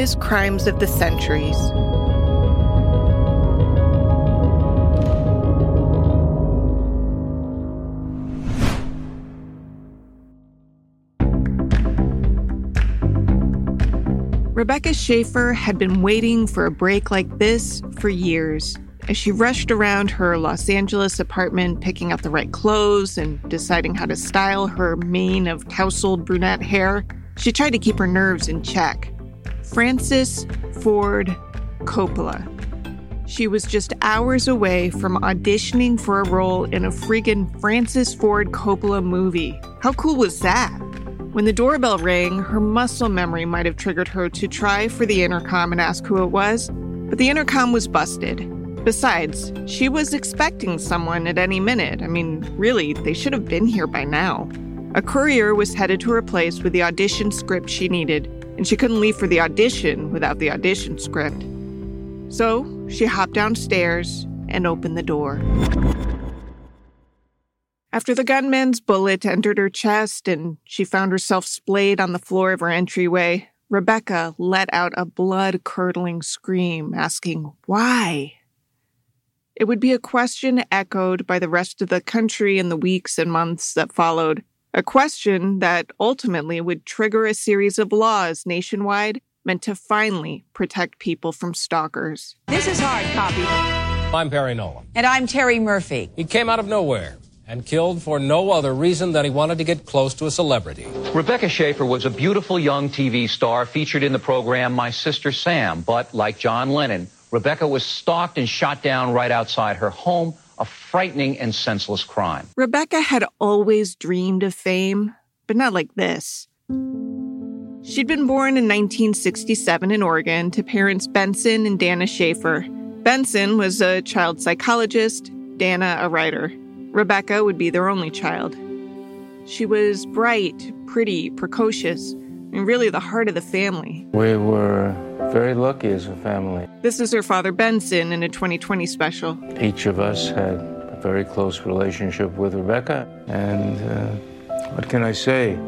is Crimes of the Centuries. Rebecca Schaeffer had been waiting for a break like this for years. As she rushed around her Los Angeles apartment, picking out the right clothes and deciding how to style her mane of tousled brunette hair, she tried to keep her nerves in check. Francis Ford Coppola. She was just hours away from auditioning for a role in a friggin' Francis Ford Coppola movie. How cool was that? When the doorbell rang, her muscle memory might have triggered her to try for the intercom and ask who it was, but the intercom was busted. Besides, she was expecting someone at any minute. I mean, really, they should have been here by now. A courier was headed to her place with the audition script she needed, and she couldn't leave for the audition without the audition script. So she hopped downstairs and opened the door. After the gunman's bullet entered her chest and she found herself splayed on the floor of her entryway, Rebecca let out a blood curdling scream, asking, Why? It would be a question echoed by the rest of the country in the weeks and months that followed, a question that ultimately would trigger a series of laws nationwide meant to finally protect people from stalkers. This is hard copy. I'm Perry Nolan. And I'm Terry Murphy. He came out of nowhere and killed for no other reason than he wanted to get close to a celebrity. Rebecca Schaeffer was a beautiful young TV star featured in the program My Sister Sam, but like John Lennon, Rebecca was stalked and shot down right outside her home, a frightening and senseless crime. Rebecca had always dreamed of fame, but not like this. She'd been born in 1967 in Oregon to parents Benson and Dana Schaeffer. Benson was a child psychologist, Dana a writer. Rebecca would be their only child. She was bright, pretty, precocious, and really the heart of the family. We were very lucky as a family. This is her father, Benson, in a 2020 special. Each of us had a very close relationship with Rebecca, and uh, what can I say?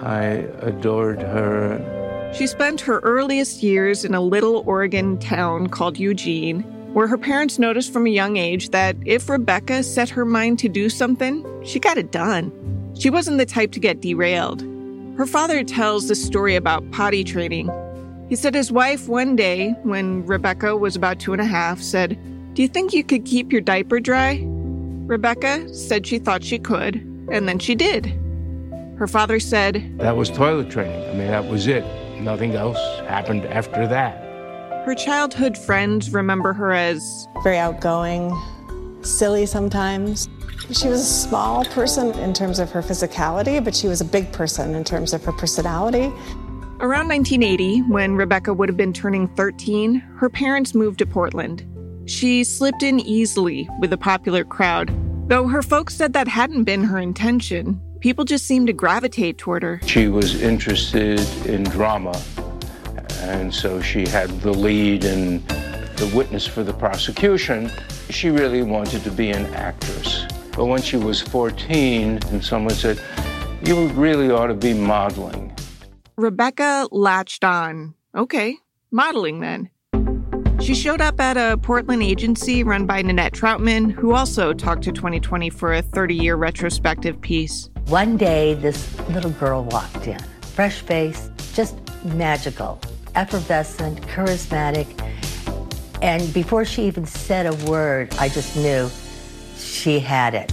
I adored her. She spent her earliest years in a little Oregon town called Eugene, where her parents noticed from a young age that if Rebecca set her mind to do something, she got it done. She wasn't the type to get derailed. Her father tells the story about potty training. He said his wife one day, when Rebecca was about two and a half, said, Do you think you could keep your diaper dry? Rebecca said she thought she could, and then she did. Her father said, That was toilet training. I mean, that was it. Nothing else happened after that. Her childhood friends remember her as very outgoing, silly sometimes. She was a small person in terms of her physicality, but she was a big person in terms of her personality. Around 1980, when Rebecca would have been turning 13, her parents moved to Portland. She slipped in easily with the popular crowd, though her folks said that hadn't been her intention. People just seemed to gravitate toward her. She was interested in drama and so she had the lead and the witness for the prosecution. She really wanted to be an actress. But when she was 14, and someone said, You really ought to be modeling. Rebecca latched on. Okay, modeling then. She showed up at a Portland agency run by Nanette Troutman, who also talked to 2020 for a 30 year retrospective piece. One day, this little girl walked in, fresh face, just magical effervescent, charismatic. And before she even said a word, I just knew she had it.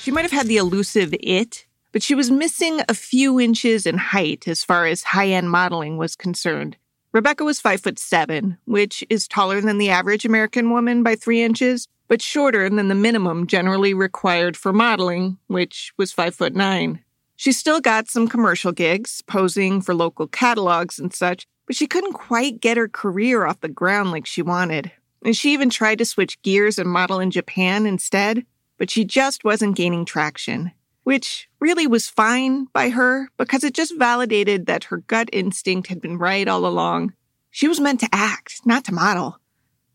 She might have had the elusive it, but she was missing a few inches in height as far as high end modeling was concerned. Rebecca was five foot seven, which is taller than the average American woman by three inches, but shorter than the minimum generally required for modeling, which was five foot nine. She still got some commercial gigs, posing for local catalogs and such, but she couldn't quite get her career off the ground like she wanted. And she even tried to switch gears and model in Japan instead, but she just wasn't gaining traction, which really was fine by her because it just validated that her gut instinct had been right all along. She was meant to act, not to model.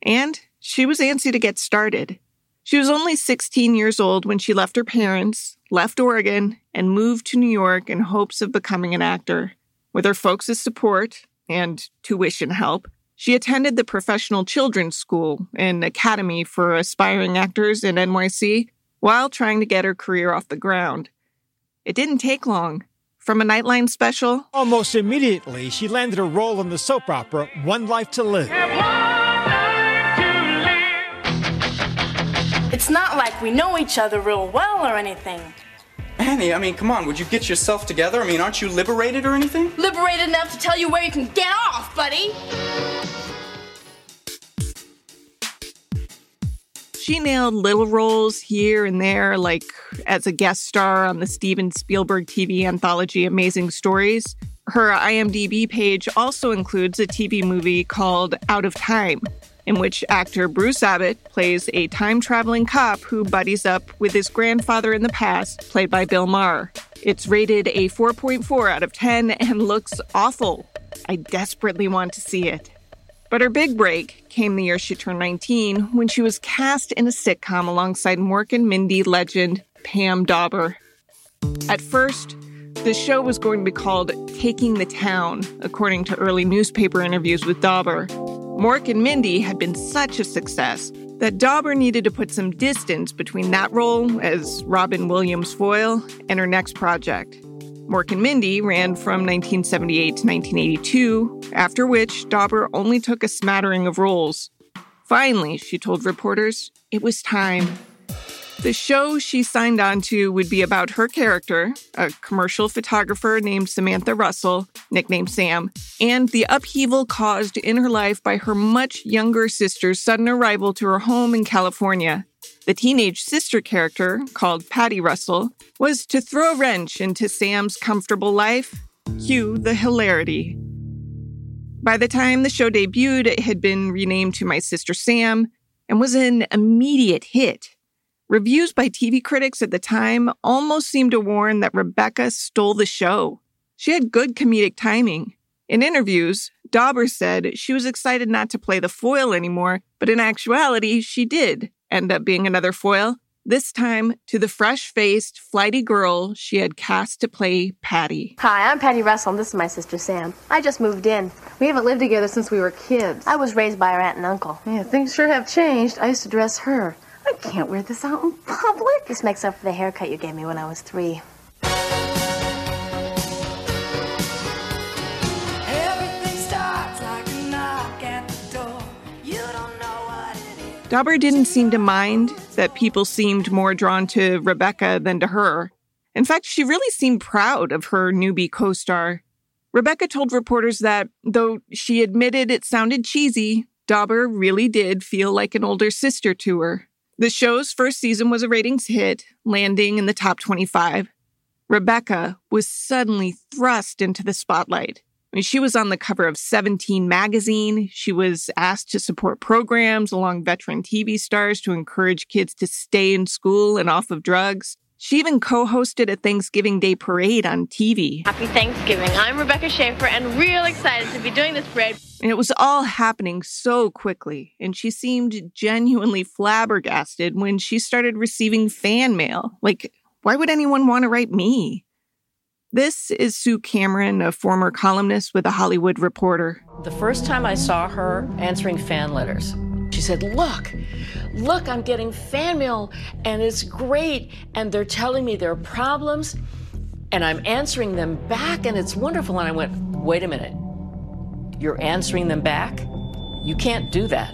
And she was antsy to get started. She was only 16 years old when she left her parents, left Oregon, and moved to New York in hopes of becoming an actor. With her folks' support and tuition help, she attended the Professional Children's School, an academy for aspiring actors in NYC, while trying to get her career off the ground. It didn't take long. From a Nightline special, almost immediately, she landed a role in the soap opera One Life to Live. It's not like we know each other real well or anything. Annie, I mean, come on, would you get yourself together? I mean, aren't you liberated or anything? Liberated enough to tell you where you can get off, buddy! She nailed little roles here and there, like as a guest star on the Steven Spielberg TV anthology Amazing Stories. Her IMDb page also includes a TV movie called Out of Time, in which actor Bruce Abbott plays a time traveling cop who buddies up with his grandfather in the past, played by Bill Maher. It's rated a 4.4 out of 10 and looks awful. I desperately want to see it. But her big break came the year she turned 19 when she was cast in a sitcom alongside Mork and Mindy legend Pam Dawber. At first, the show was going to be called Taking the Town, according to early newspaper interviews with Dawber. Mork and Mindy had been such a success that Dawber needed to put some distance between that role as Robin Williams' foil and her next project. Mork and Mindy ran from 1978 to 1982, after which Dawber only took a smattering of roles. Finally, she told reporters, it was time. The show she signed on to would be about her character, a commercial photographer named Samantha Russell, nicknamed Sam, and the upheaval caused in her life by her much younger sister's sudden arrival to her home in California. The teenage sister character, called Patty Russell, was to throw a wrench into Sam's comfortable life. Cue the hilarity. By the time the show debuted, it had been renamed to My Sister Sam and was an immediate hit. Reviews by TV critics at the time almost seemed to warn that Rebecca stole the show. She had good comedic timing. In interviews, Dawber said she was excited not to play the foil anymore, but in actuality, she did end up being another foil, this time to the fresh faced, flighty girl she had cast to play Patty. Hi, I'm Patty Russell, and this is my sister Sam. I just moved in. We haven't lived together since we were kids. I was raised by our aunt and uncle. Yeah, things sure have changed. I used to dress her. I can't wear this out in public. This makes up for the haircut you gave me when I was three. Dawber didn't seem to mind that people seemed more drawn to Rebecca than to her. In fact, she really seemed proud of her newbie co star. Rebecca told reporters that, though she admitted it sounded cheesy, Dawber really did feel like an older sister to her. The show's first season was a ratings hit, landing in the top 25. Rebecca was suddenly thrust into the spotlight. I mean, she was on the cover of 17 magazine. She was asked to support programs along veteran TV stars to encourage kids to stay in school and off of drugs. She even co hosted a Thanksgiving Day parade on TV. Happy Thanksgiving. I'm Rebecca Schaeffer and real excited to be doing this parade. And it was all happening so quickly, and she seemed genuinely flabbergasted when she started receiving fan mail. Like, why would anyone want to write me? This is Sue Cameron, a former columnist with The Hollywood Reporter. The first time I saw her answering fan letters, she said, Look, look, I'm getting fan mail and it's great. And they're telling me their problems and I'm answering them back and it's wonderful. And I went, Wait a minute. You're answering them back? You can't do that.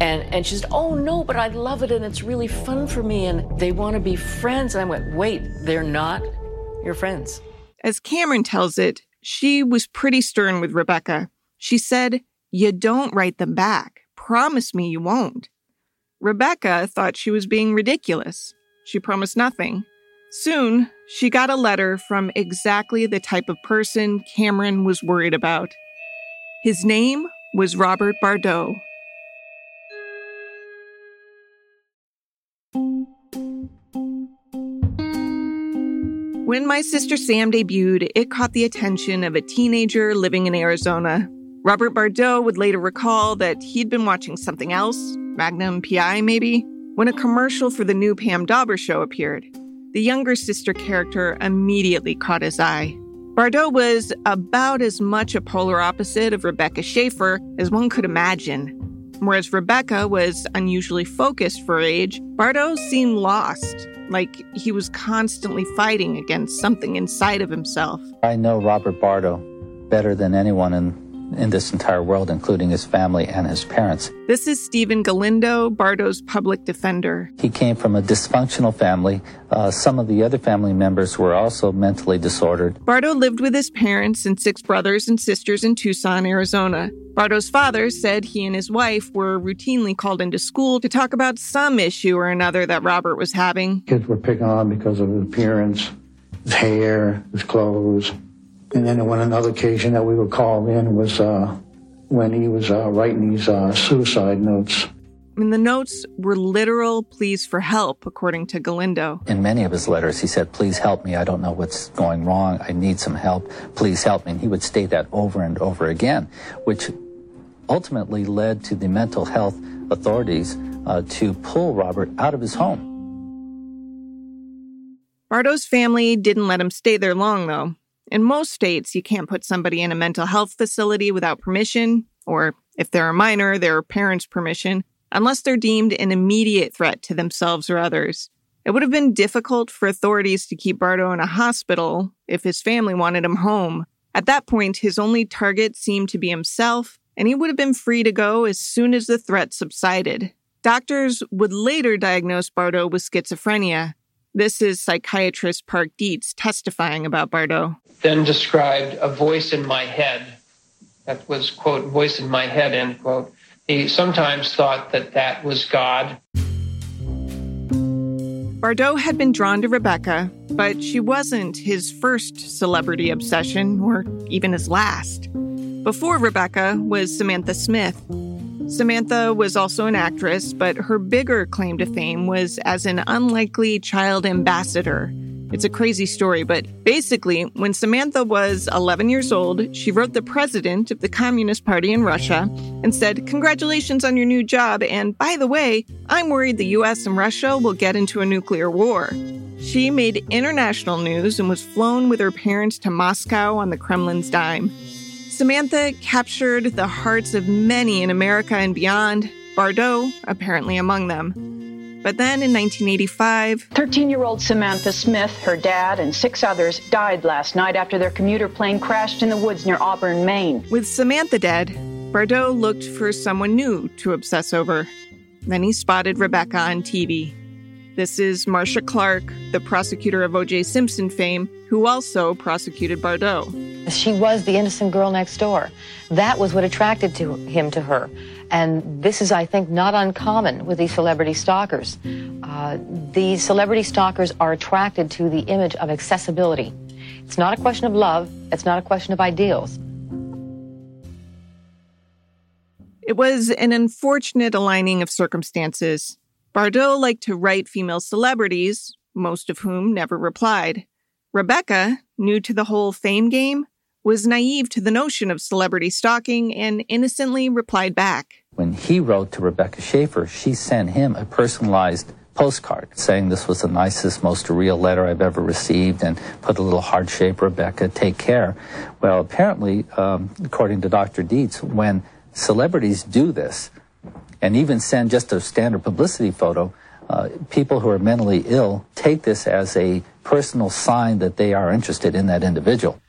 And, and she said, Oh, no, but I love it and it's really fun for me and they want to be friends. And I went, Wait, they're not your friends. As Cameron tells it, she was pretty stern with Rebecca. She said, You don't write them back. Promise me you won't. Rebecca thought she was being ridiculous. She promised nothing. Soon, she got a letter from exactly the type of person Cameron was worried about. His name was Robert Bardo. When My Sister Sam debuted, it caught the attention of a teenager living in Arizona. Robert Bardo would later recall that he'd been watching something else, Magnum PI maybe, when a commercial for the new Pam Dawber show appeared. The younger sister character immediately caught his eye. Bardo was about as much a polar opposite of Rebecca Schaeffer as one could imagine. Whereas Rebecca was unusually focused for age, Bardo seemed lost, like he was constantly fighting against something inside of himself. I know Robert Bardo better than anyone in in this entire world, including his family and his parents. This is Stephen Galindo, Bardo's public defender. He came from a dysfunctional family. Uh, some of the other family members were also mentally disordered. Bardo lived with his parents and six brothers and sisters in Tucson, Arizona. Bardo's father said he and his wife were routinely called into school to talk about some issue or another that Robert was having. Kids were picking on because of his appearance, his hair, his clothes. And then on another occasion that we were called in was uh, when he was uh, writing these uh, suicide notes. I mean, the notes were literal pleas for help, according to Galindo. In many of his letters, he said, Please help me. I don't know what's going wrong. I need some help. Please help me. And he would state that over and over again, which ultimately led to the mental health authorities uh, to pull Robert out of his home. Bardo's family didn't let him stay there long, though. In most states, you can't put somebody in a mental health facility without permission, or if they're a minor, their parents' permission, unless they're deemed an immediate threat to themselves or others. It would have been difficult for authorities to keep Bardo in a hospital if his family wanted him home. At that point, his only target seemed to be himself, and he would have been free to go as soon as the threat subsided. Doctors would later diagnose Bardo with schizophrenia, this is psychiatrist Park Dietz testifying about Bardo. Then described a voice in my head. That was, quote, voice in my head, end quote. He sometimes thought that that was God. Bardo had been drawn to Rebecca, but she wasn't his first celebrity obsession or even his last. Before Rebecca was Samantha Smith, Samantha was also an actress, but her bigger claim to fame was as an unlikely child ambassador. It's a crazy story, but basically, when Samantha was 11 years old, she wrote the president of the Communist Party in Russia and said, Congratulations on your new job, and by the way, I'm worried the US and Russia will get into a nuclear war. She made international news and was flown with her parents to Moscow on the Kremlin's dime. Samantha captured the hearts of many in America and beyond, Bardo apparently among them. But then in 1985, 13 year old Samantha Smith, her dad, and six others died last night after their commuter plane crashed in the woods near Auburn, Maine. With Samantha dead, Bardo looked for someone new to obsess over. Then he spotted Rebecca on TV. This is Marcia Clark, the prosecutor of O.J. Simpson fame, who also prosecuted Bardo. She was the innocent girl next door. That was what attracted to him to her. And this is, I think, not uncommon with these celebrity stalkers. Uh, these celebrity stalkers are attracted to the image of accessibility. It's not a question of love, it's not a question of ideals. It was an unfortunate aligning of circumstances. Bardo liked to write female celebrities, most of whom never replied. Rebecca, new to the whole fame game, was naive to the notion of celebrity stalking and innocently replied back. When he wrote to Rebecca Schaeffer, she sent him a personalized postcard saying this was the nicest, most real letter I've ever received and put a little heart shape, Rebecca, take care. Well, apparently, um, according to Dr. Dietz, when celebrities do this and even send just a standard publicity photo, uh, people who are mentally ill take this as a personal sign that they are interested in that individual.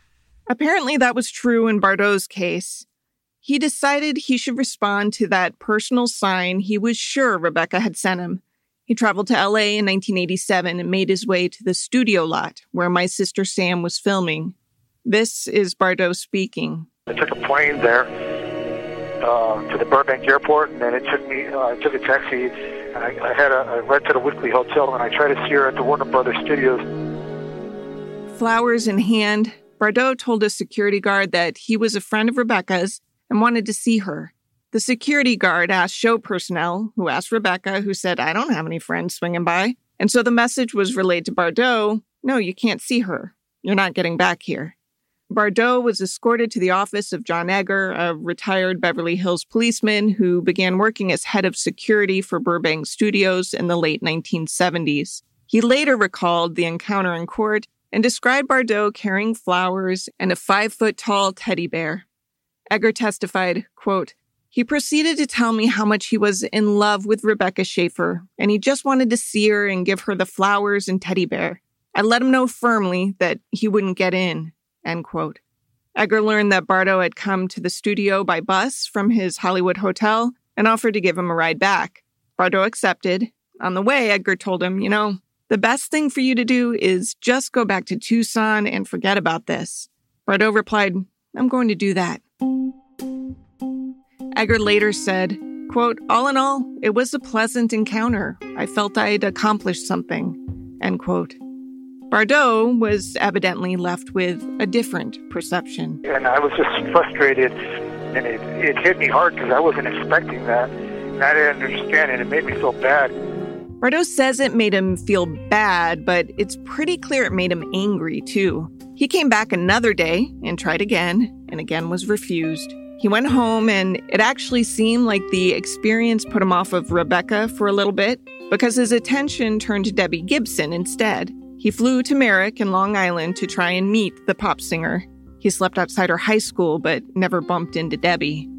Apparently, that was true in Bardo's case. He decided he should respond to that personal sign he was sure Rebecca had sent him. He traveled to LA in 1987 and made his way to the studio lot where my sister Sam was filming. This is Bardo speaking. I took a plane there uh, to the Burbank airport, and then it took me. Uh, I took a taxi. And I, I had a I rented a weekly hotel, and I tried to see her at the Warner Brothers Studios flowers in hand, Bardo told a security guard that he was a friend of Rebecca's and wanted to see her. The security guard asked show personnel, who asked Rebecca, who said, I don't have any friends swinging by. And so the message was relayed to Bardo no, you can't see her. You're not getting back here. Bardo was escorted to the office of John Egger, a retired Beverly Hills policeman who began working as head of security for Burbank Studios in the late 1970s. He later recalled the encounter in court and described Bardo carrying flowers and a five foot tall teddy bear. Egger testified, quote, he proceeded to tell me how much he was in love with Rebecca Schaeffer, and he just wanted to see her and give her the flowers and teddy bear. I let him know firmly that he wouldn't get in. End quote. Egger learned that Bardo had come to the studio by bus from his Hollywood hotel and offered to give him a ride back. Bardo accepted. On the way, Edgar told him, You know, the best thing for you to do is just go back to Tucson and forget about this. Bardo replied, I'm going to do that. Egger later said, quote, All in all, it was a pleasant encounter. I felt I'd accomplished something. End quote. Bardo was evidently left with a different perception. And I was just frustrated, and it, it hit me hard because I wasn't expecting that. And I didn't understand it. It made me feel bad. Bardo says it made him feel bad, but it's pretty clear it made him angry too. He came back another day and tried again, and again was refused. He went home, and it actually seemed like the experience put him off of Rebecca for a little bit because his attention turned to Debbie Gibson instead. He flew to Merrick in Long Island to try and meet the pop singer. He slept outside her high school, but never bumped into Debbie.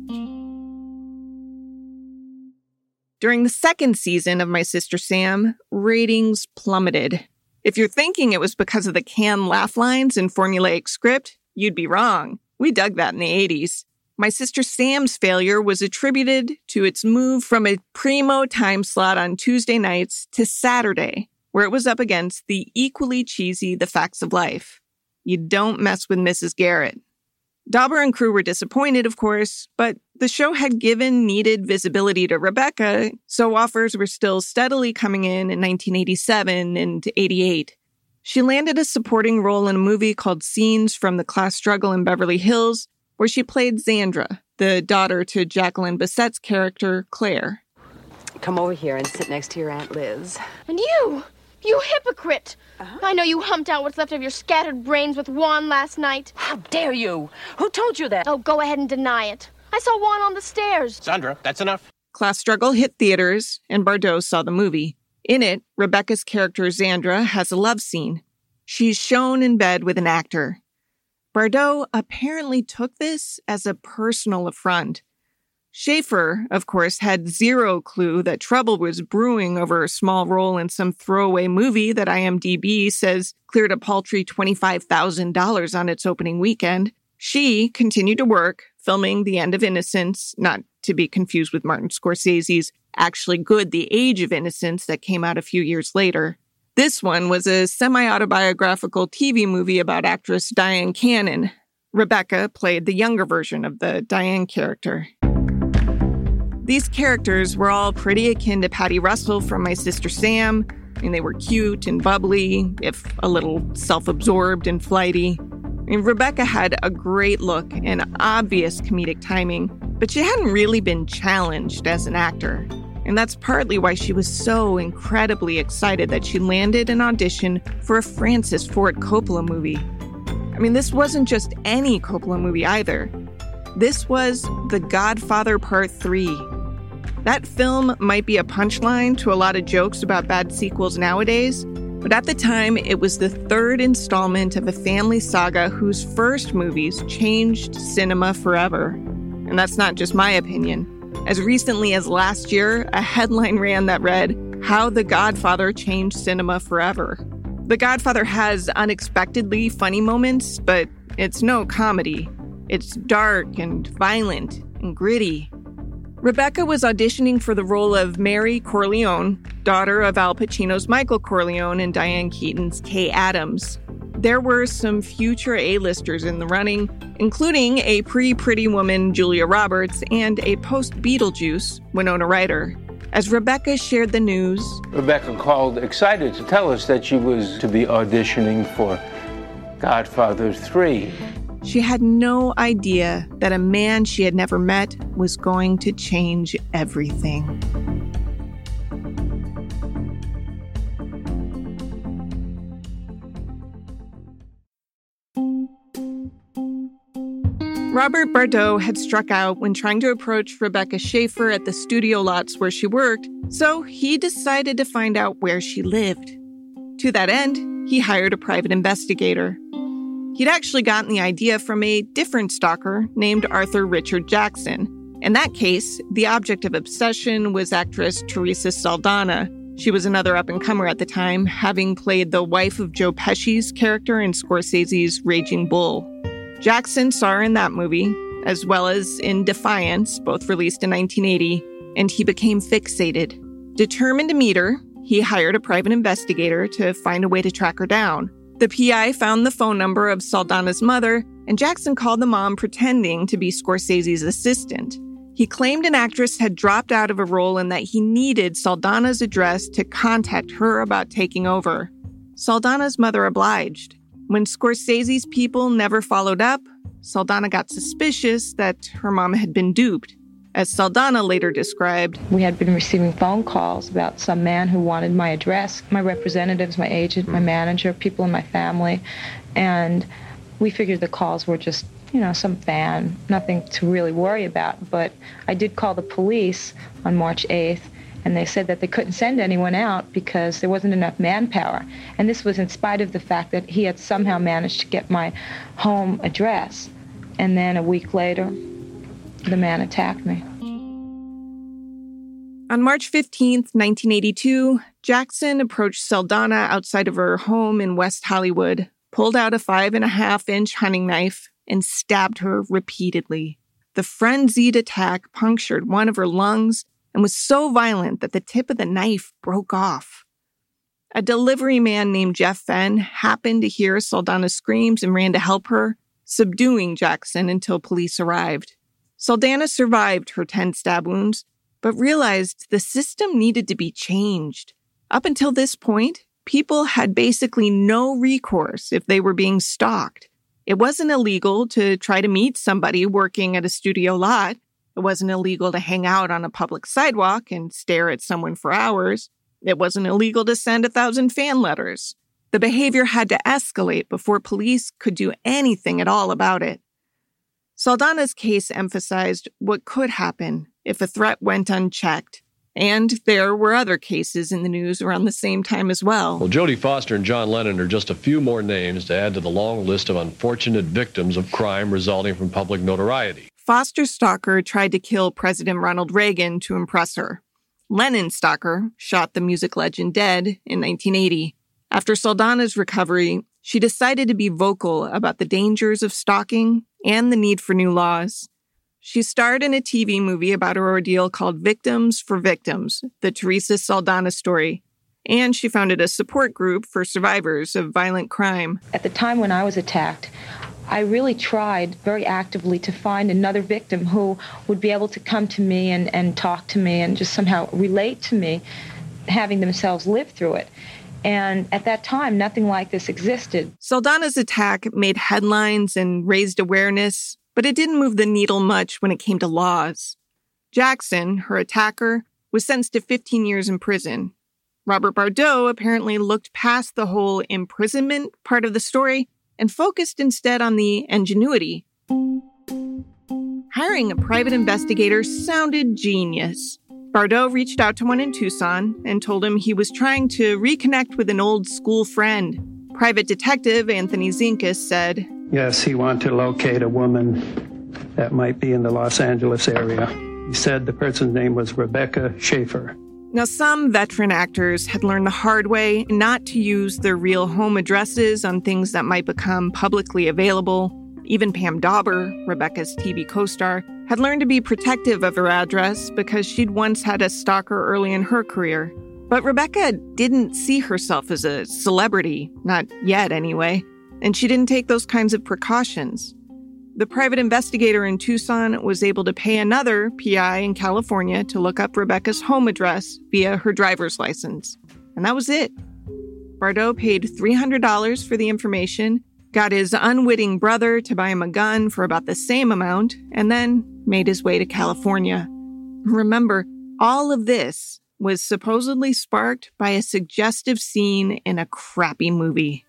During the second season of My Sister Sam, ratings plummeted. If you're thinking it was because of the canned laugh lines and formulaic script, you'd be wrong. We dug that in the 80s. My Sister Sam's failure was attributed to its move from a primo time slot on Tuesday nights to Saturday, where it was up against the equally cheesy The Facts of Life. You don't mess with Mrs. Garrett. Dawber and crew were disappointed, of course, but the show had given needed visibility to Rebecca, so offers were still steadily coming in in 1987 and 88. She landed a supporting role in a movie called Scenes from the Class Struggle in Beverly Hills, where she played Zandra, the daughter to Jacqueline Bisset's character, Claire. Come over here and sit next to your Aunt Liz. And you! You hypocrite! Uh-huh. I know you humped out what's left of your scattered brains with Juan last night. How dare you? Who told you that? Oh, go ahead and deny it. I saw Juan on the stairs. Sandra, that's enough. Class Struggle hit theaters, and Bardo saw the movie. In it, Rebecca's character Zandra has a love scene. She's shown in bed with an actor. Bardo apparently took this as a personal affront. Schaeffer, of course, had zero clue that trouble was brewing over a small role in some throwaway movie that IMDb says cleared a paltry $25,000 on its opening weekend. She continued to work, filming The End of Innocence, not to be confused with Martin Scorsese's actually good The Age of Innocence that came out a few years later. This one was a semi autobiographical TV movie about actress Dyan Cannon. Rebecca played the younger version of the Diane character. These characters were all pretty akin to Patty Russell from My Sister Sam, and they were cute and bubbly, if a little self absorbed and flighty. And Rebecca had a great look and obvious comedic timing, but she hadn't really been challenged as an actor. And that's partly why she was so incredibly excited that she landed an audition for a Francis Ford Coppola movie. I mean, this wasn't just any Coppola movie either. This was The Godfather Part 3. That film might be a punchline to a lot of jokes about bad sequels nowadays, but at the time, it was the third installment of a family saga whose first movies changed cinema forever. And that's not just my opinion. As recently as last year, a headline ran that read, How the Godfather Changed Cinema Forever. The Godfather has unexpectedly funny moments, but it's no comedy. It's dark and violent and gritty. Rebecca was auditioning for the role of Mary Corleone, daughter of Al Pacino's Michael Corleone and Diane Keaton's Kay Adams. There were some future A-listers in the running, including a pre Pretty Woman Julia Roberts and a post Beetlejuice Winona Ryder. As Rebecca shared the news, Rebecca called excited to tell us that she was to be auditioning for Godfather 3. She had no idea that a man she had never met was going to change everything. Robert Bardo had struck out when trying to approach Rebecca Schaeffer at the studio lots where she worked, so he decided to find out where she lived. To that end, he hired a private investigator. He'd actually gotten the idea from a different stalker named Arthur Richard Jackson. In that case, the object of obsession was actress Teresa Saldana. She was another up and comer at the time, having played the wife of Joe Pesci's character in Scorsese's Raging Bull. Jackson saw her in that movie, as well as in Defiance, both released in 1980, and he became fixated. Determined to meet her, he hired a private investigator to find a way to track her down. The PI found the phone number of Saldana's mother, and Jackson called the mom pretending to be Scorsese's assistant. He claimed an actress had dropped out of a role and that he needed Saldana's address to contact her about taking over. Saldana's mother obliged. When Scorsese's people never followed up, Saldana got suspicious that her mom had been duped. As Saldana later described, we had been receiving phone calls about some man who wanted my address, my representatives, my agent, my manager, people in my family, and we figured the calls were just, you know, some fan, nothing to really worry about. But I did call the police on March 8th and they said that they couldn't send anyone out because there wasn't enough manpower. And this was in spite of the fact that he had somehow managed to get my home address. And then a week later, the man attacked me. On March 15th, 1982, Jackson approached Saldana outside of her home in West Hollywood, pulled out a five and a half inch hunting knife, and stabbed her repeatedly. The frenzied attack punctured one of her lungs and was so violent that the tip of the knife broke off. A delivery man named Jeff Fenn happened to hear Saldana's screams and ran to help her, subduing Jackson until police arrived. Saldana survived her 10 stab wounds, but realized the system needed to be changed. Up until this point, people had basically no recourse if they were being stalked. It wasn't illegal to try to meet somebody working at a studio lot. It wasn't illegal to hang out on a public sidewalk and stare at someone for hours. It wasn't illegal to send a thousand fan letters. The behavior had to escalate before police could do anything at all about it. Saldana's case emphasized what could happen if a threat went unchecked. And there were other cases in the news around the same time as well. Well, Jodie Foster and John Lennon are just a few more names to add to the long list of unfortunate victims of crime resulting from public notoriety. Foster's stalker tried to kill President Ronald Reagan to impress her. Lennon's stalker shot the music legend dead in 1980. After Saldana's recovery, she decided to be vocal about the dangers of stalking and the need for new laws. She starred in a TV movie about her ordeal called Victims for Victims, the Teresa Saldana story, and she founded a support group for survivors of violent crime. At the time when I was attacked, I really tried very actively to find another victim who would be able to come to me and, and talk to me and just somehow relate to me, having themselves lived through it. And at that time, nothing like this existed. Saldana's attack made headlines and raised awareness, but it didn't move the needle much when it came to laws. Jackson, her attacker, was sentenced to 15 years in prison. Robert Bardo apparently looked past the whole imprisonment part of the story and focused instead on the ingenuity. Hiring a private investigator sounded genius. Bardo reached out to one in Tucson and told him he was trying to reconnect with an old school friend. Private detective Anthony Zinkus said, Yes, he wanted to locate a woman that might be in the Los Angeles area. He said the person's name was Rebecca Schaeffer. Now, some veteran actors had learned the hard way not to use their real home addresses on things that might become publicly available. Even Pam Dawber, Rebecca's TV co star, had learned to be protective of her address because she'd once had a stalker early in her career. But Rebecca didn't see herself as a celebrity, not yet anyway, and she didn't take those kinds of precautions. The private investigator in Tucson was able to pay another PI in California to look up Rebecca's home address via her driver's license. And that was it. Bardo paid $300 for the information got his unwitting brother to buy him a gun for about the same amount, and then made his way to California. Remember, all of this was supposedly sparked by a suggestive scene in a crappy movie.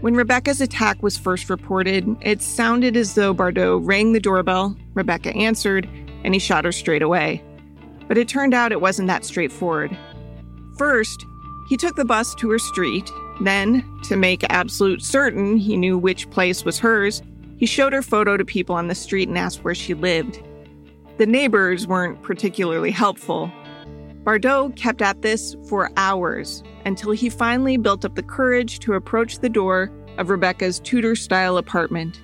When Rebecca's attack was first reported, it sounded as though Bardo rang the doorbell, Rebecca answered, and he shot her straight away. But it turned out it wasn't that straightforward. First, he took the bus to her street. Then, to make absolute certain he knew which place was hers, he showed her photo to people on the street and asked where she lived. The neighbors weren't particularly helpful. Bardo kept at this for hours until he finally built up the courage to approach the door of Rebecca's Tudor style apartment.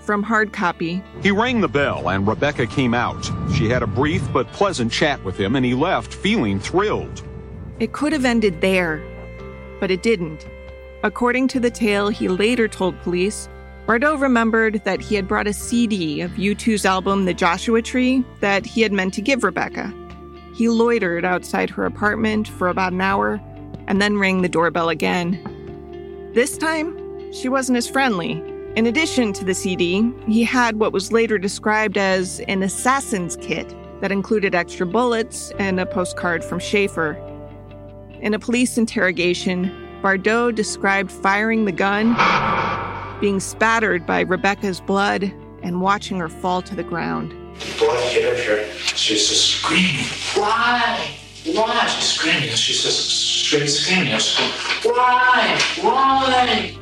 From hard copy He rang the bell and Rebecca came out. She had a brief but pleasant chat with him and he left feeling thrilled. It could have ended there, but it didn't. According to the tale he later told police, Bardo remembered that he had brought a CD of U2's album The Joshua Tree that he had meant to give Rebecca. He loitered outside her apartment for about an hour and then rang the doorbell again. This time, she wasn't as friendly. In addition to the CD, he had what was later described as an assassin's kit that included extra bullets and a postcard from Schaeffer. In a police interrogation, Bardo described firing the gun, being spattered by Rebecca's blood, and watching her fall to the ground. Blood hit her. She's just screaming. Why? Why? She's screaming. She's just straight screaming. Why? Why?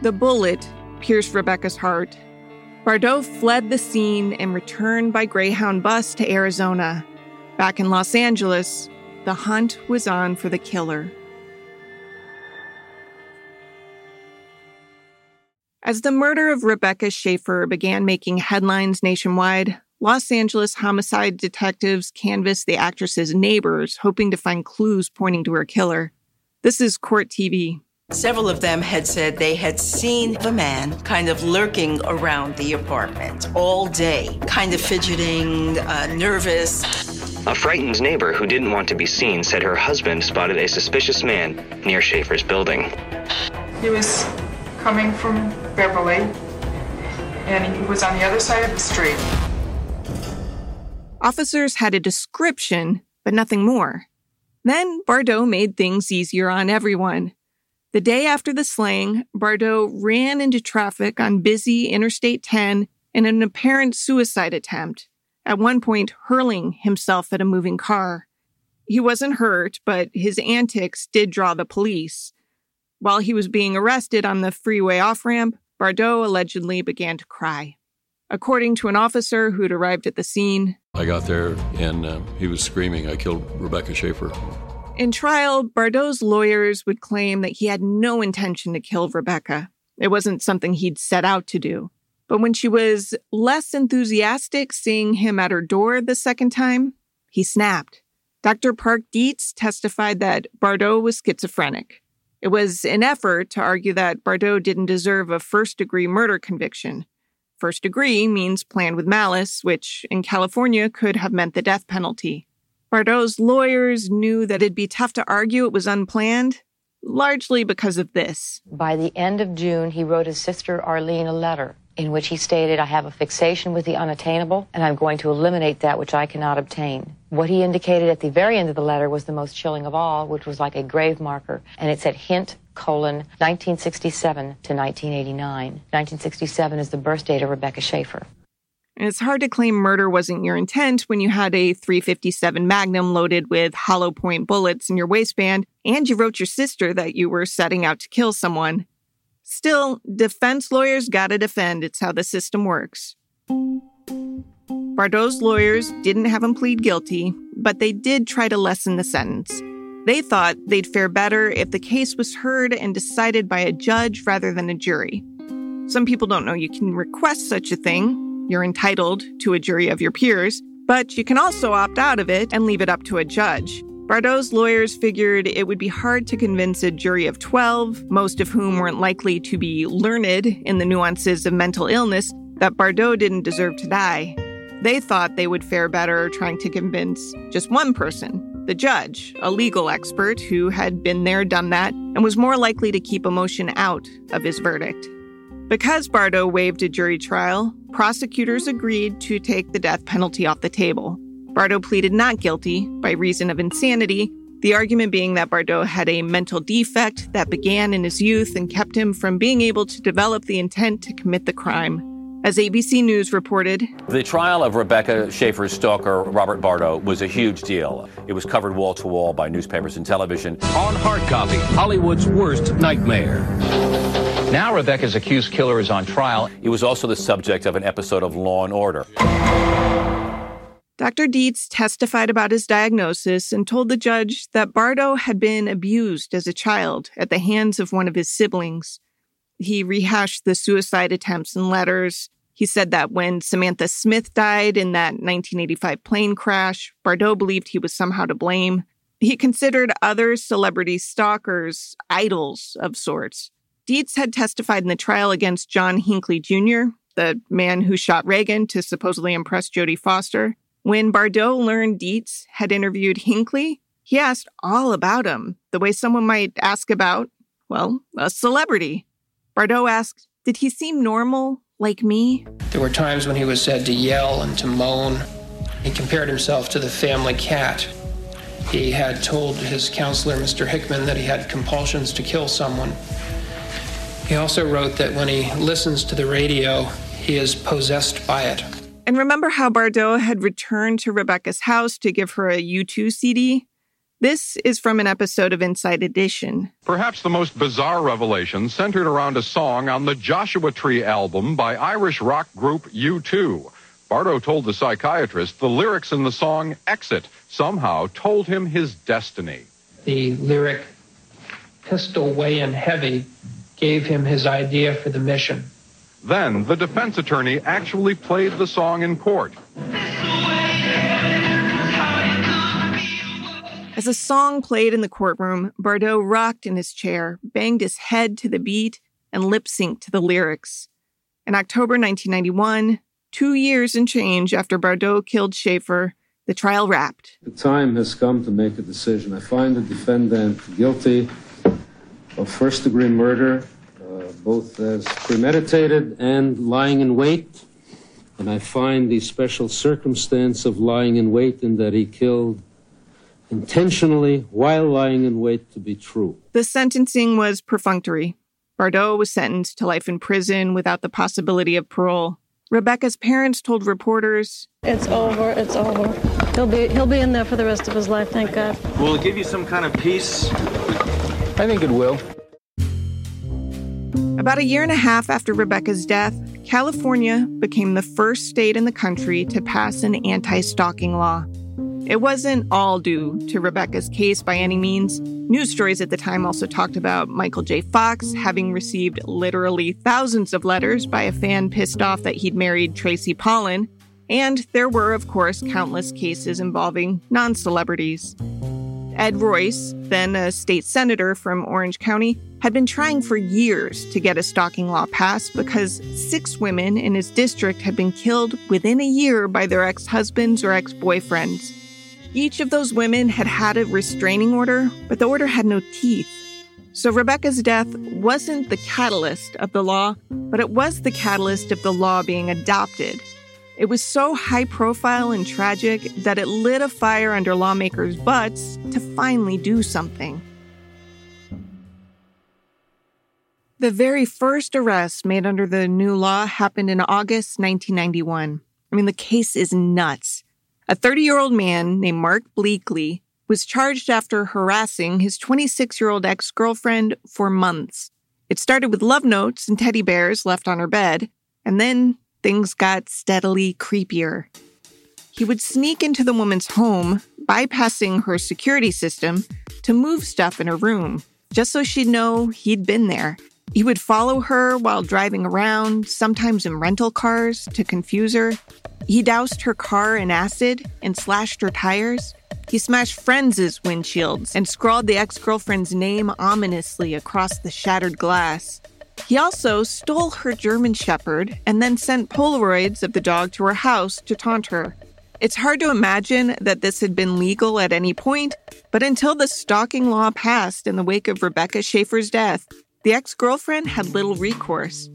The bullet pierced Rebecca's heart. Bardo fled the scene and returned by Greyhound bus to Arizona. Back in Los Angeles, the hunt was on for the killer. As the murder of Rebecca Schaeffer began making headlines nationwide, Los Angeles homicide detectives canvassed the actress's neighbors, hoping to find clues pointing to her killer. This is Court TV. Several of them had said they had seen the man kind of lurking around the apartment all day, kind of fidgeting, uh, nervous. A frightened neighbor who didn't want to be seen said her husband spotted a suspicious man near Schaeffer's building. He was coming from Beverly, and he was on the other side of the street. Officers had a description, but nothing more. Then Bardo made things easier on everyone. The day after the slaying, Bardo ran into traffic on busy Interstate 10 in an apparent suicide attempt, at one point hurling himself at a moving car. He wasn't hurt, but his antics did draw the police. While he was being arrested on the freeway off ramp, Bardo allegedly began to cry. According to an officer who'd arrived at the scene, I got there and uh, he was screaming, I killed Rebecca Schaeffer. In trial, Bardo's lawyers would claim that he had no intention to kill Rebecca. It wasn't something he'd set out to do. But when she was less enthusiastic seeing him at her door the second time, he snapped. Dr. Park Dietz testified that Bardo was schizophrenic. It was an effort to argue that Bardo didn't deserve a first degree murder conviction. First degree means planned with malice, which in California could have meant the death penalty. Bardo's lawyers knew that it'd be tough to argue it was unplanned, largely because of this. By the end of June, he wrote his sister Arlene a letter in which he stated, I have a fixation with the unattainable, and I'm going to eliminate that which I cannot obtain. What he indicated at the very end of the letter was the most chilling of all, which was like a grave marker, and it said hint colon 1967 to 1989. 1967 is the birth date of Rebecca Schaeffer. And it's hard to claim murder wasn't your intent when you had a 357 Magnum loaded with hollow point bullets in your waistband and you wrote your sister that you were setting out to kill someone. Still, defense lawyers gotta defend. It's how the system works. Bardo's lawyers didn't have him plead guilty, but they did try to lessen the sentence. They thought they'd fare better if the case was heard and decided by a judge rather than a jury. Some people don't know you can request such a thing, you're entitled to a jury of your peers, but you can also opt out of it and leave it up to a judge. Bardo's lawyers figured it would be hard to convince a jury of 12, most of whom weren't likely to be learned in the nuances of mental illness, that Bardo didn't deserve to die. They thought they would fare better trying to convince just one person. the judge, a legal expert who had been there, done that, and was more likely to keep emotion out of his verdict. Because Bardo waived a jury trial, prosecutors agreed to take the death penalty off the table. Bardo pleaded not guilty by reason of insanity, the argument being that Bardo had a mental defect that began in his youth and kept him from being able to develop the intent to commit the crime. As ABC News reported, the trial of Rebecca Schaeffer's stalker, Robert Bardo, was a huge deal. It was covered wall to wall by newspapers and television. On hard copy, Hollywood's worst nightmare. Now Rebecca's accused killer is on trial. He was also the subject of an episode of Law and Order. Dr. Dietz testified about his diagnosis and told the judge that Bardo had been abused as a child at the hands of one of his siblings. He rehashed the suicide attempts and letters. He said that when Samantha Smith died in that 1985 plane crash, Bardo believed he was somehow to blame. He considered other celebrity stalkers idols of sorts. Dietz had testified in the trial against John Hinckley Jr., the man who shot Reagan to supposedly impress Jodie Foster. When Bardo learned Dietz had interviewed Hinckley, he asked all about him, the way someone might ask about, well, a celebrity. Bardo asked, Did he seem normal, like me? There were times when he was said to yell and to moan. He compared himself to the family cat. He had told his counselor, Mr. Hickman, that he had compulsions to kill someone. He also wrote that when he listens to the radio, he is possessed by it. And remember how Bardo had returned to Rebecca's house to give her a U2 CD? This is from an episode of Inside Edition. Perhaps the most bizarre revelation centered around a song on the Joshua Tree album by Irish rock group U2. Bardo told the psychiatrist the lyrics in the song Exit somehow told him his destiny. The lyric Pistol Weighing Heavy gave him his idea for the mission. Then the defense attorney actually played the song in court. As the song played in the courtroom, Bardo rocked in his chair, banged his head to the beat, and lip synced to the lyrics. In October 1991, two years and change after Bardo killed Schaeffer, the trial wrapped. The time has come to make a decision. I find the defendant guilty of first degree murder, both as premeditated and lying in wait. And I find the special circumstance of lying in wait in that he killed intentionally while lying in wait to be true. The sentencing was perfunctory. Bardo was sentenced to life in prison without the possibility of parole. Rebecca's parents told reporters, "It's over. It's over. He'll be he'll be in there for the rest of his life. Thank God." Will it give you some kind of peace? I think it will. About a year and a half after Rebecca's death, California became the first state in the country to pass an anti stalking law. It wasn't all due to Rebecca's case by any means. News stories at the time also talked about Michael J. Fox having received literally thousands of letters by a fan pissed off that he'd married Tracy Pollan. And there were, of course, countless cases involving non celebrities. Ed Royce, then a state senator from Orange County, had been trying for years to get a stalking law passed because six women in his district had been killed within a year by their ex husbands or ex boyfriends. Each of those women had had a restraining order, but the order had no teeth. So Rebecca's death wasn't the catalyst of the law, but it was the catalyst of the law being adopted. It was so high profile and tragic that it lit a fire under lawmakers' butts to finally do something. The very first arrest made under the new law happened in August 1991. I mean, the case is nuts. A 30 year old man named Mark Bleakley was charged after harassing his 26 year old ex girlfriend for months. It started with love notes and teddy bears left on her bed, and then things got steadily creepier. He would sneak into the woman's home, bypassing her security system, to move stuff in her room, just so she'd know he'd been there. He would follow her while driving around, sometimes in rental cars, to confuse her. He doused her car in acid and slashed her tires. He smashed friends' windshields and scrawled the ex girlfriend's name ominously across the shattered glass. He also stole her German Shepherd and then sent Polaroids of the dog to her house to taunt her. It's hard to imagine that this had been legal at any point, but until the stalking law passed in the wake of Rebecca Schaeffer's death, the ex girlfriend had little recourse.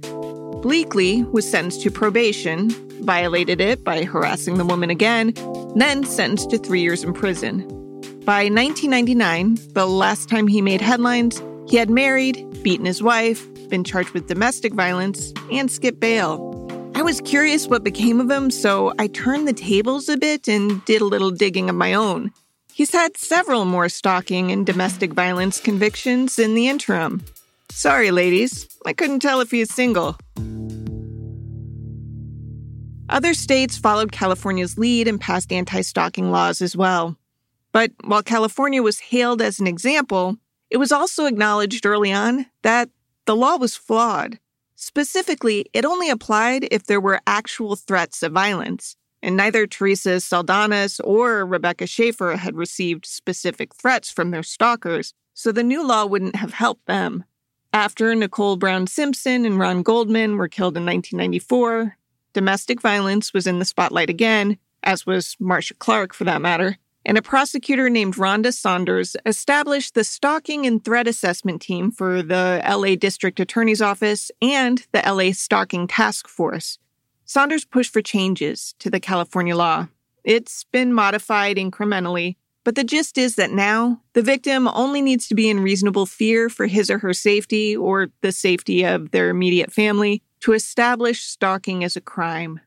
Bleakley was sentenced to probation, violated it by harassing the woman again, then sentenced to three years in prison. By 1999, the last time he made headlines, he had married, beaten his wife, been charged with domestic violence, and skipped bail. I was curious what became of him, so I turned the tables a bit and did a little digging of my own. He's had several more stalking and domestic violence convictions in the interim. Sorry, ladies, I couldn't tell if he's single. Other states followed California's lead and passed anti stalking laws as well. But while California was hailed as an example, it was also acknowledged early on that the law was flawed. Specifically, it only applied if there were actual threats of violence, and neither Theresa Saldana's or Rebecca Schaeffer had received specific threats from their stalkers, so the new law wouldn't have helped them. After Nicole Brown Simpson and Ron Goldman were killed in 1994, domestic violence was in the spotlight again, as was Marcia Clark for that matter and a prosecutor named Rhonda Saunders established the Stalking and Threat Assessment Team for the LA District Attorney's Office and the LA Stalking Task Force. Saunders pushed for changes to the California law. It's been modified incrementally, but the gist is that now the victim only needs to be in reasonable fear for his or her safety or the safety of their immediate family to establish stalking as a crime.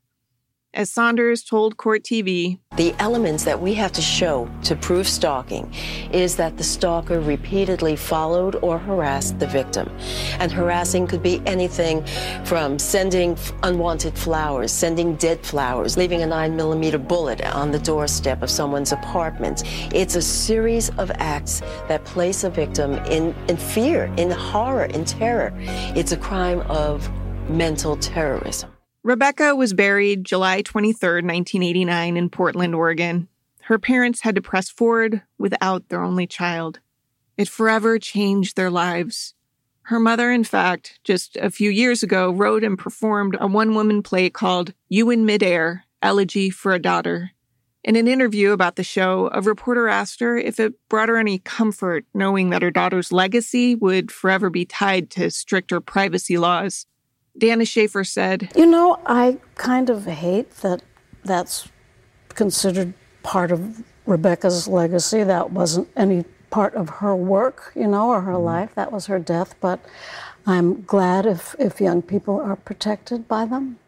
As Saunders told Court TV, the elements that we have to show to prove stalking is that the stalker repeatedly followed or harassed the victim. And harassing could be anything from sending unwanted flowers, sending dead flowers, leaving a 9 millimeter bullet on the doorstep of someone's apartment. It's a series of acts that place a victim in, in fear, in horror, in terror. It's a crime of mental terrorism. Rebecca was buried July 23, 1989, in Portland, Oregon. Her parents had to press forward without their only child. It forever changed their lives. Her mother, in fact, just a few years ago, wrote and performed a one woman play called You in Midair Elegy for a Daughter. In an interview about the show, a reporter asked her if it brought her any comfort knowing that her daughter's legacy would forever be tied to stricter privacy laws. Danna Schaeffer said, You know, I kind of hate that that's considered part of Rebecca's legacy. That wasn't any part of her work, you know, or her mm-hmm. life. That was her death. But I'm glad if, if young people are protected by them.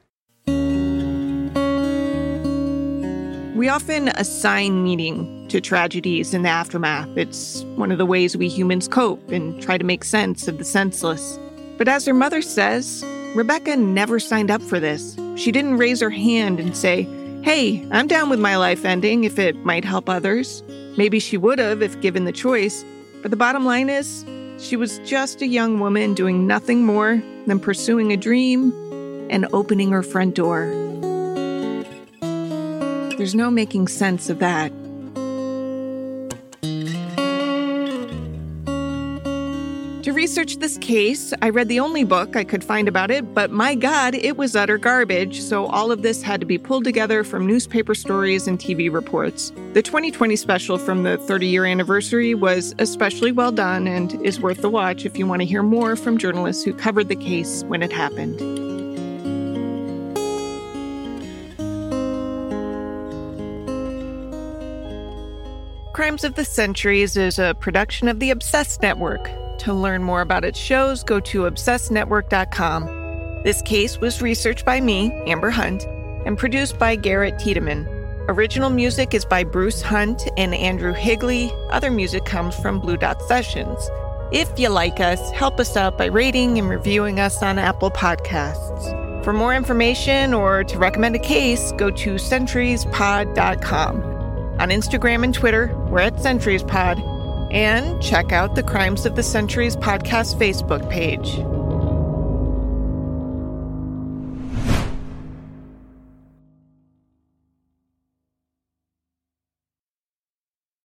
We often assign meaning to tragedies in the aftermath. It's one of the ways we humans cope and try to make sense of the senseless. But as her mother says, Rebecca never signed up for this. She didn't raise her hand and say, Hey, I'm down with my life ending if it might help others. Maybe she would have if given the choice. But the bottom line is, she was just a young woman doing nothing more than pursuing a dream and opening her front door. There's no making sense of that. To research this case, I read the only book I could find about it, but my God, it was utter garbage, so all of this had to be pulled together from newspaper stories and TV reports. The 2020 special from the 30 year anniversary was especially well done and is worth the watch if you want to hear more from journalists who covered the case when it happened. Crimes of the Centuries is a production of the Obsessed Network. To learn more about its shows, go to obsessednetwork.com. This case was researched by me, Amber Hunt, and produced by Garrett Tiedemann. Original music is by Bruce Hunt and Andrew Higley. Other music comes from Blue Dot Sessions. If you like us, help us out by rating and reviewing us on Apple Podcasts. For more information or to recommend a case, go to centuriespod.com. On Instagram and Twitter, we're at centuriespod and check out the Crimes of the Centuries podcast Facebook page.